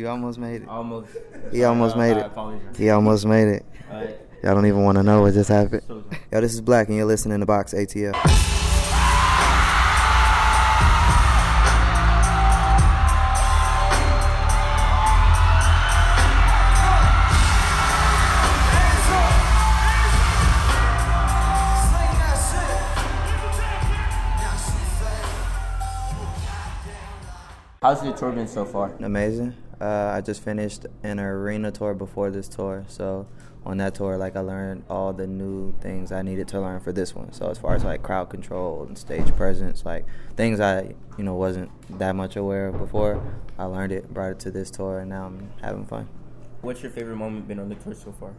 You almost made it. Almost. He almost made it. He almost made it. Alright. Y'all don't even want to know what just happened. Yo, this is 6LACK, and you're listening to VOX ATL. How's the tour been so far? Amazing. Uh, I just finished an arena tour before this tour, so on that tour, like I learned all the new things I needed to learn for this one. So as far as like crowd control and stage presence, like things I you know wasn't that much aware of before, I learned it, brought it to this tour, and now I'm having fun. What's your favorite moment been on the tour so far?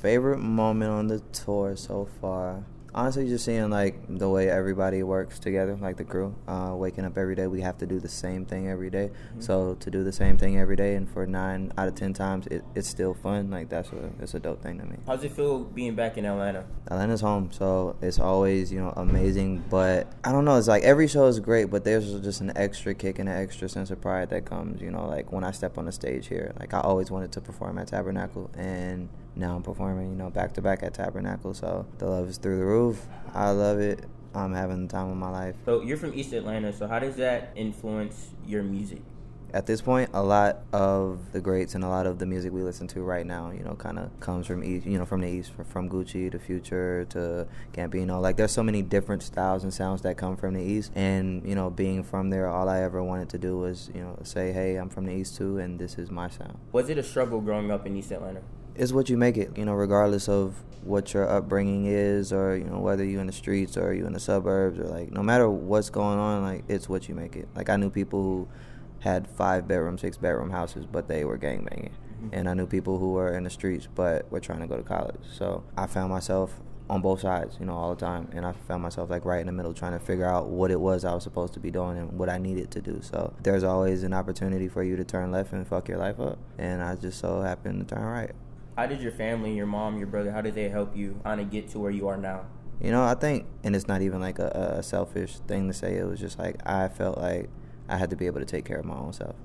Favorite moment on the tour so far? Honestly, just seeing like the way everybody works together, like the crew. Uh, waking up every day, we have to do the same thing every day. So to do the same thing every day, and for nine out of ten times, it, it's still fun. Like that's a it's a dope thing to me. How's it feel being back in Atlanta? Atlanta's home, so it's always you know amazing. But I don't know, it's like every show is great, but there's just an extra kick and an extra sense of pride that comes. You know, like when I step on the stage here, like I always wanted to perform at Tabernacle, and now I'm performing, you know, back to back at Tabernacle. So the love is through the roof. I love it. I'm having the time of my life. So you're from East Atlanta, so how does that influence your music? At this point, a lot of the greats and a lot of the music we listen to right now, you know, kind of comes from east, you know, from the east, from Gucci to Future to Gambino. Like, there's so many different styles and sounds that come from the east, and you know, being from there, all I ever wanted to do was, you know, say, hey, I'm from the east too, and this is my sound. Was it a struggle growing up in East Atlanta? It's what you make it, you know, regardless of what your upbringing is, or you know, whether you're in the streets or you're in the suburbs, or like, no matter what's going on, like, it's what you make it. Like, I knew people who had five bedroom, six bedroom houses, but they were gangbanging. Mm-hmm. And I knew people who were in the streets, but were trying to go to college. So I found myself on both sides, you know, all the time. And I found myself like right in the middle trying to figure out what it was I was supposed to be doing and what I needed to do. So there's always an opportunity for you to turn left and fuck your life up. And I just so happened to turn right. How did your family, your mom, your brother, how did they help you kind of get to where you are now? You know, I think, and it's not even like a, a selfish thing to say. It was just like I felt like I had to be able to take care of my own self,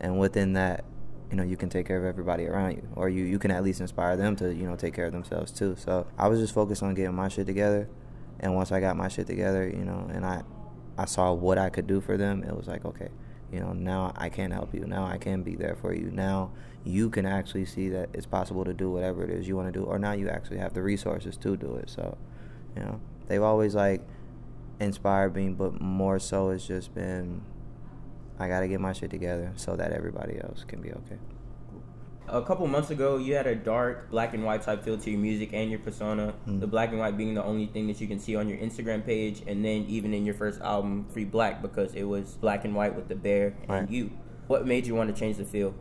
and within that, you know, you can take care of everybody around you, or you you can at least inspire them to you know take care of themselves too. So I was just focused on getting my shit together, and once I got my shit together, you know, and I I saw what I could do for them, it was like okay, you know, now I can help you. Now I can be there for you. Now you can actually see that it's possible to do whatever it is you want to do, or now you actually have the resources to do it. So. You know, they've always like inspired me, but more so it's just been I gotta get my shit together so that everybody else can be okay. A couple months ago, you had a dark black and white type feel to your music and your persona. Mm. The black and white being the only thing that you can see on your Instagram page, and then even in your first album, Free 6LACK, because it was black and white with the bear and Right. you. What made you want to change the feel?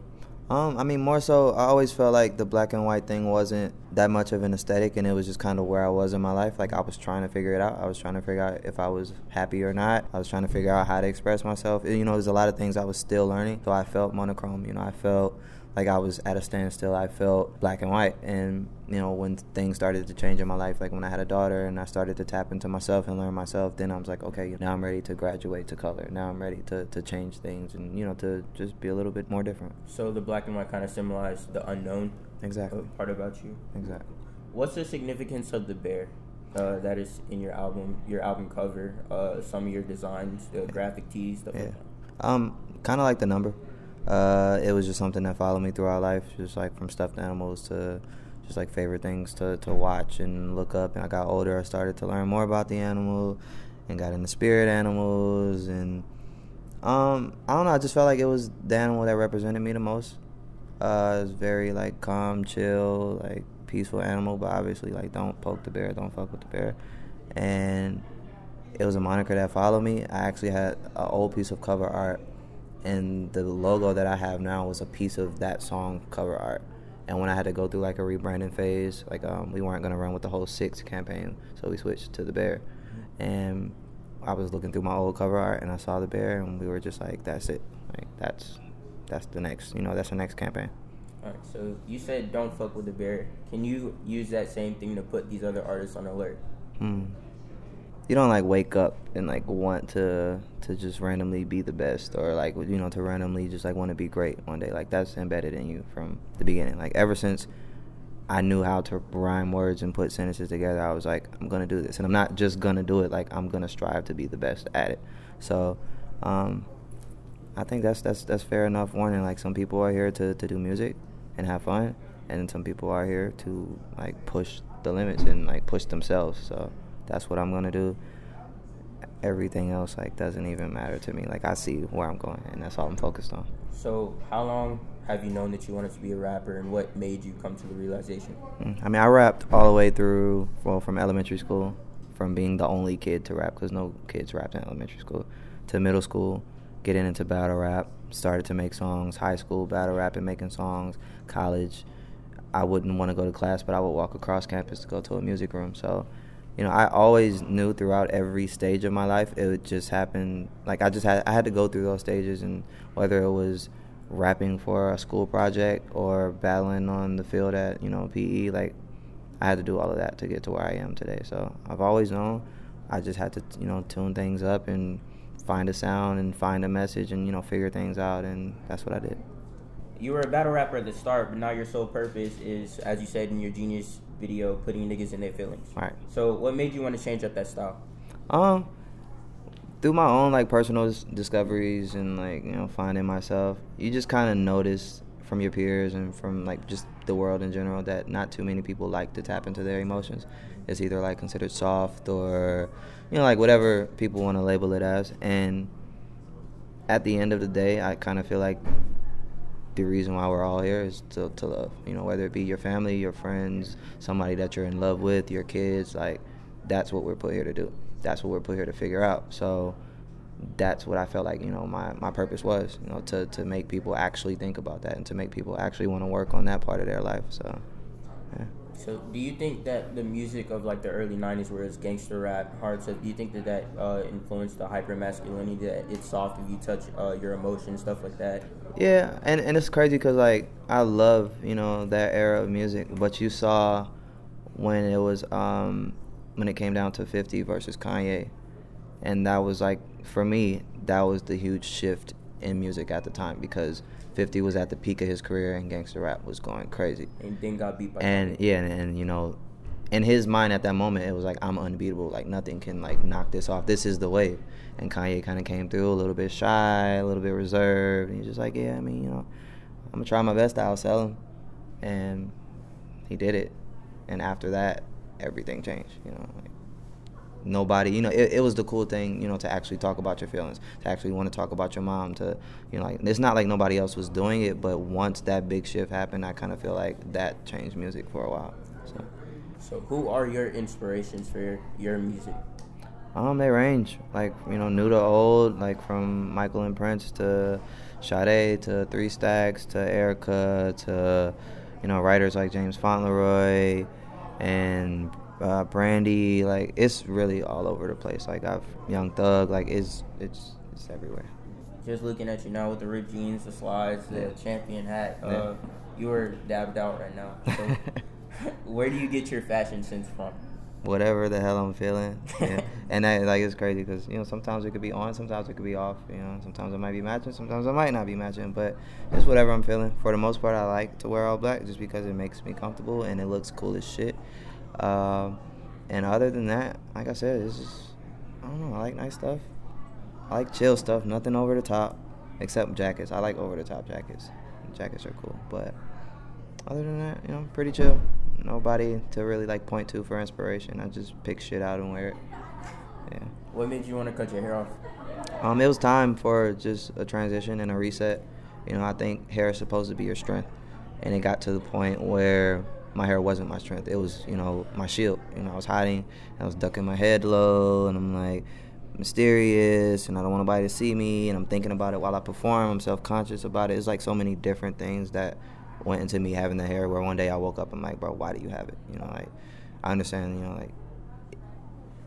Um, I mean, more so, I always felt like the black and white thing wasn't that much of an aesthetic, and it was just kind of where I was in my life. Like I was trying to figure it out. I was trying to figure out if I was happy or not. I was trying to figure out how to express myself. You know, there's a lot of things I was still learning. So I felt monochrome. You know, I felt like I was at a standstill. I felt black and white, and you know, when things started to change in my life, like when I had a daughter and I started to tap into myself and learn myself, then I was like, okay, now I'm ready to graduate to color. Now I'm ready to to change things and you know to just be a little bit more different. So the black and white kind of symbolize the unknown Exactly. part about you. Exactly. What's the significance of the bear uh, that is in your album, your album cover, uh, some of your designs, the graphic tees, stuff Yeah. like? Um, kind of like the number. Uh, it was just something that followed me throughout life, just like from stuffed animals to just like favorite things to, to watch and look up. And I got older, I started to learn more about the animal and got into spirit animals. And um, I don't know, I just felt like it was the animal that represented me the most. Uh, it was very like calm, chill, like peaceful animal, but obviously like don't poke the bear, don't fuck with the bear. And it was a moniker that followed me. I actually had an old piece of cover art, and the logo that I have now was a piece of that song cover art. And when I had to go through like a rebranding phase, like um, we weren't gonna run with the whole six campaign, so we switched to the bear. And I was looking through my old cover art, and I saw the bear, and we were just like, "That's it. Like that's that's the next, you know, that's the next campaign." All right, so you said don't fuck with the bear. Can you use that same thing to put these other artists on alert? Hmm. You don't like wake up and like want to to just randomly be the best or like you know to randomly just like want to be great one day. Like that's embedded in you from the beginning. Like ever since I knew how to rhyme words and put sentences together, I was like, I'm gonna do this, and I'm not just gonna do it. Like I'm gonna strive to be the best at it. So. Um, I think that's that's that's fair enough warning. Like some people are here to, to do music and have fun, and some people are here to like push the limits and like push themselves. So that's what I'm gonna do. Everything else like doesn't even matter to me. Like I see where I'm going, and that's all I'm focused on. So how long have you known that you wanted to be a rapper, and what made you come to the realization? Mm, I mean, I rapped all the way through, well, from elementary school, from being the only kid to rap, because no kids rapped in elementary school, to middle school, getting into battle rap, started to make songs, high school battle rap and making songs, college. I wouldn't want to go to class, but I would walk across campus to go to a music room. So, you know, I always knew throughout every stage of my life it would just happen. Like I just had I had to go through those stages, and whether it was rapping for a school project or battling on the field at you know PE, like I had to do all of that to get to where I am today. So I've always known. I just had to you know tune things up and find a sound and find a message and you know figure things out, and that's what I did. You were a battle rapper at the start, but now your sole purpose is, as you said in your Genius video, putting niggas in their feelings. Right. So, what made you want to change up that style? Um, through my own like personal discoveries and like you know finding myself, you just kind of notice from your peers and from like just the world in general that not too many people like to tap into their emotions. It's either like considered soft or you know like whatever people want to label it as. And at the end of the day, I kind of feel like the reason why we're all here is to, to love. You know, whether it be your family, your friends, somebody that you're in love with, your kids, like that's what we're put here to do. That's what we're put here to figure out. So that's what I felt like, you know, my, my purpose was, you know, to, to make people actually think about that and to make people actually want to work on that part of their life. So, yeah. So, do you think that the music of like the early '90s, where it's gangster rap, hard stuff, do you think that that uh, influenced the hyper masculinity? That it's soft if you touch uh, your emotions, stuff like that. Yeah, and and it's crazy because like I love you know that era of music, but you saw when it was um when it came down to 50 versus Kanye, and that was like for me that was the huge shift in music at the time because 50 was at the peak of his career and gangster rap was going crazy. And then got beat by. And yeah, and, and you know, in his mind at that moment, it was like I'm unbeatable. Like nothing can like knock this off. This is the wave. And Kanye kind of came through a little bit shy, a little bit reserved. And he's just like, yeah, I mean, you know, I'm gonna try my best to outsell him, and he did it. And after that, everything changed. You know, like, nobody you know it, it was the cool thing you know to actually talk about your feelings to actually want to talk about your mom to you know like it's not like nobody else was doing it but once that big shift happened i kind of feel like that changed music for a while so. So who are your inspirations for your, your music? Um they range like you know new to old like from michael and prince to Sade to Three Stacks to Erykah to you know writers like James Fauntleroy and uh, Brandy. Like it's really all over the place. Like I've Young Thug. Like it's it's it's everywhere. Just looking at you now with the ripped jeans, the slides, the yeah. champion hat. Uh, yeah. You are dabbed out right now. So where do you get your fashion sense from? Whatever the hell I'm feeling, yeah. and that like it's crazy because you know sometimes it could be on, sometimes it could be off. You know, sometimes it might be matching, sometimes it might not be matching. But just whatever I'm feeling. For the most part, I like to wear all black just because it makes me comfortable and it looks cool as shit. Um, and other than that, like I said, it's just I don't know. I like nice stuff. I like chill stuff. Nothing over the top, except jackets. I like over the top jackets. Jackets are cool, but other than that, you know, pretty chill. Nobody to really like point to for inspiration. I just pick shit out and wear it. Yeah. What made you want to cut your hair off? Um, it was time for just a transition and a reset. You know, I think hair is supposed to be your strength, and it got to the point where my hair wasn't my strength. It was, you know, my shield. You know, I was hiding, I was ducking my head low, and I'm like mysterious, and I don't want nobody to see me, and I'm thinking about it while I perform. I'm self-conscious about it. It's like so many different things that went into me having the hair. Where one day I woke up, I'm like, bro, why do you have it? You know, like I understand, you know, like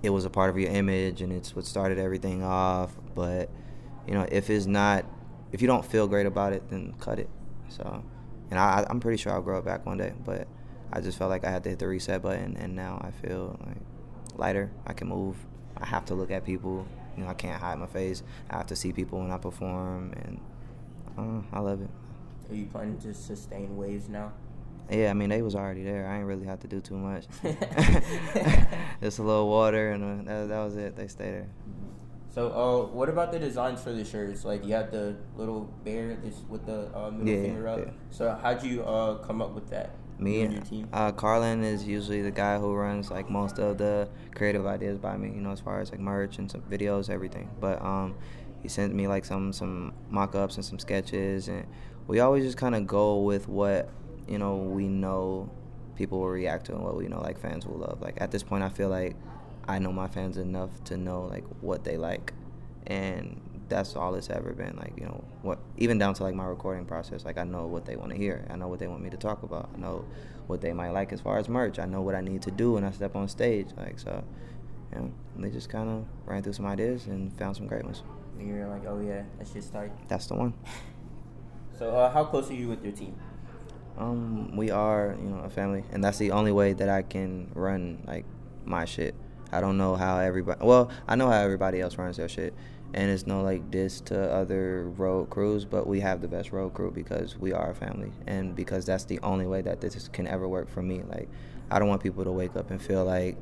it was a part of your image, and it's what started everything off. But you know, if it's not, if you don't feel great about it, then cut it. So, and I, I'm pretty sure I'll grow it back one day, but I just felt like I had to hit the reset button, and now I feel like lighter. I can move. I have to look at people. You know, I can't hide my face. I have to see people when I perform, and uh, I love it. Are you planning to sustain waves now? Yeah, I mean they was already there. I ain't really have to do too much. Just a little water and uh, that, that was it. They stay there. So, uh, what about the designs for the shirts? Like, you have the little bear this with the uh, middle Yeah, finger up. yeah. So, how'd you uh, come up with that? Me and. Uh, Carlin is usually the guy who runs like most of the creative ideas by me. You know, as far as like merch and some videos, everything. But um, he sent me like some some mock-ups and some sketches, and we always just kind of go with what you know we know people will react to and what we know like fans will love. Like at this point, I feel like I know my fans enough to know like what they like, and that's all it's ever been. Like you know what, even down to like my recording process. Like I know what they want to hear. I know what they want me to talk about. I know what they might like as far as merch. I know what I need to do when I step on stage. Like so, you know, they just kind of ran through some ideas and found some great ones. And you're like, oh yeah, that's just tight. That's the one. So, uh, how close are you with your team? Um, we are, you know, a family, and that's the only way that I can run like my shit. I don't know how everybody. Well, I know how everybody else runs their shit, and it's no like diss to other road crews, but we have the best road crew because we are a family, and because that's the only way that this can ever work for me. Like, I don't want people to wake up and feel like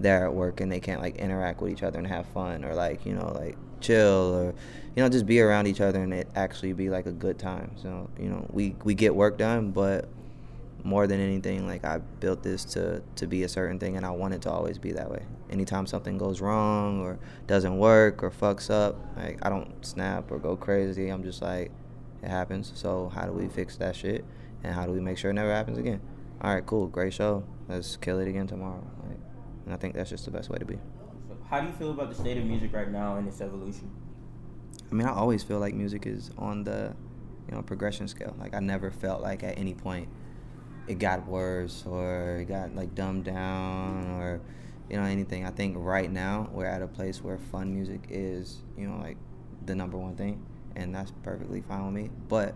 they're at work and they can't like interact with each other and have fun or like you know like chill or you know just be around each other and it actually be like a good time so you know we we get work done but more than anything like i built this to to be a certain thing and i want it to always be that way. Anytime something goes wrong or doesn't work or fucks up like i don't snap or go crazy. I'm just like it happens. So how do we fix that shit? And how do we make sure it never happens again? All right cool. Great show. Let's kill it again tomorrow. Like and i think that's just the best way to be. So how do you feel about the state of music right now and its evolution? I mean, I always feel like music is on the, you know, progression scale. Like I never felt like at any point it got worse or it got like dumbed down or, you know, anything. I think right now we're at a place where fun music is, you know, like the number one thing, and that's perfectly fine with me. But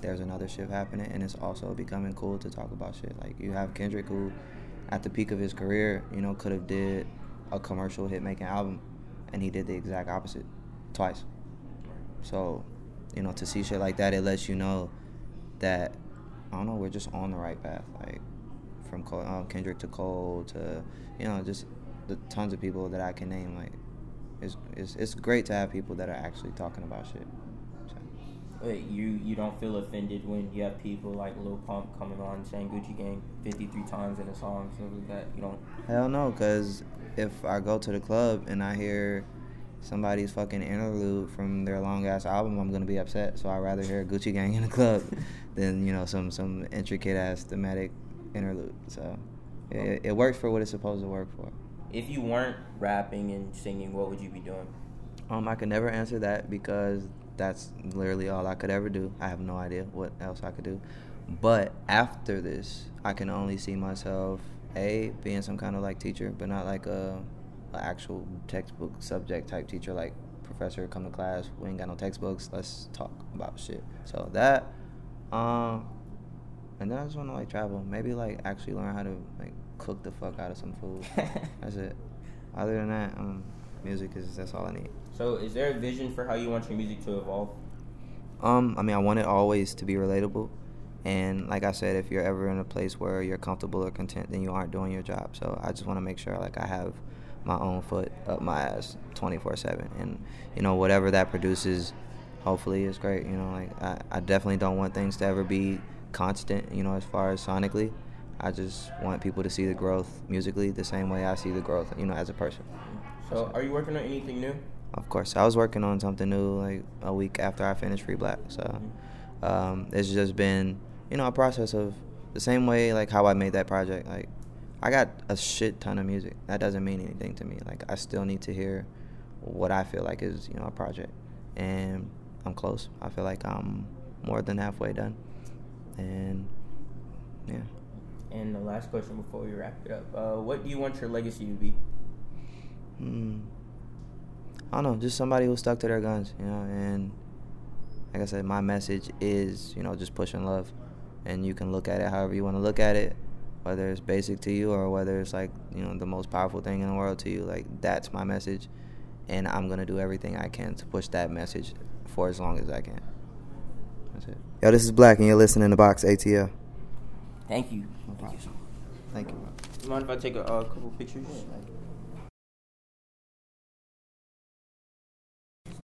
there's another shift happening, and it's also becoming cool to talk about shit. Like you have Kendrick, who, at the peak of his career, you know, could have did a commercial hit making album, and he did the exact opposite, twice. So, you know, to see shit like that, it lets you know that I don't know, we're just on the right path. Like from Cole, um, Kendrick to Cole to you know just the tons of people that I can name. Like it's it's it's great to have people that are actually talking about shit. So, Wait, you you don't feel offended when you have people like Lil Pump coming on saying Gucci Gang 53 times in a song, like that. You don't. hell no, because if I go to the club and I hear somebody's fucking interlude from their long ass album, I'm gonna be upset. So I'd rather hear Gucci Gang in the club than you know some some intricate ass thematic interlude. So it, it works for what it's supposed to work for. If you weren't rapping and singing, what would you be doing? Um, I could never answer that because that's literally all I could ever do. I have no idea what else I could do. But after this, I can only see myself a being some kind of like teacher, but not like a, a actual textbook subject type teacher, like professor come to class. We ain't got no textbooks. Let's talk about shit. So that, um, and then I just want to like travel. Maybe like actually learn how to like cook the fuck out of some food. that's it. Other than that, um, music is that's all I need. So, is there a vision for how you want your music to evolve? Um, I mean, I want it always to be relatable, and like I said, if you're ever in a place where you're comfortable or content, then you aren't doing your job. So I just want to make sure like I have my own foot up my ass 24/7, and you know whatever that produces, hopefully is great. You know, like I, I definitely don't want things to ever be constant. You know, as far as sonically, I just want people to see the growth musically the same way I see the growth. You know, as a person. So, are you working on anything new? Of course, I was working on something new like a week after I finished Free 6LACK. So um, it's just been, you know, a process of the same way like how I made that project. Like I got a shit ton of music. That doesn't mean anything to me. Like I still need to hear what I feel like is, you know, a project. And I'm close. I feel like I'm more than halfway done. And yeah. And the last question before we wrap it up: uh, What do you want your legacy to be? Hmm. I don't know, just somebody who stuck to their guns, you know, and like I said, my message is, you know, just pushing love. And you can look at it however you want to look at it. Whether it's basic to you or whether it's like you know the most powerful thing in the world to you. Like that's my message, and I'm gonna do everything I can to push that message for as long as I can. That's it. Yo, this is 6LACK, and you're listening to VOX ATL. Thank you. Thank you. Do you mind if I take a uh, couple pictures?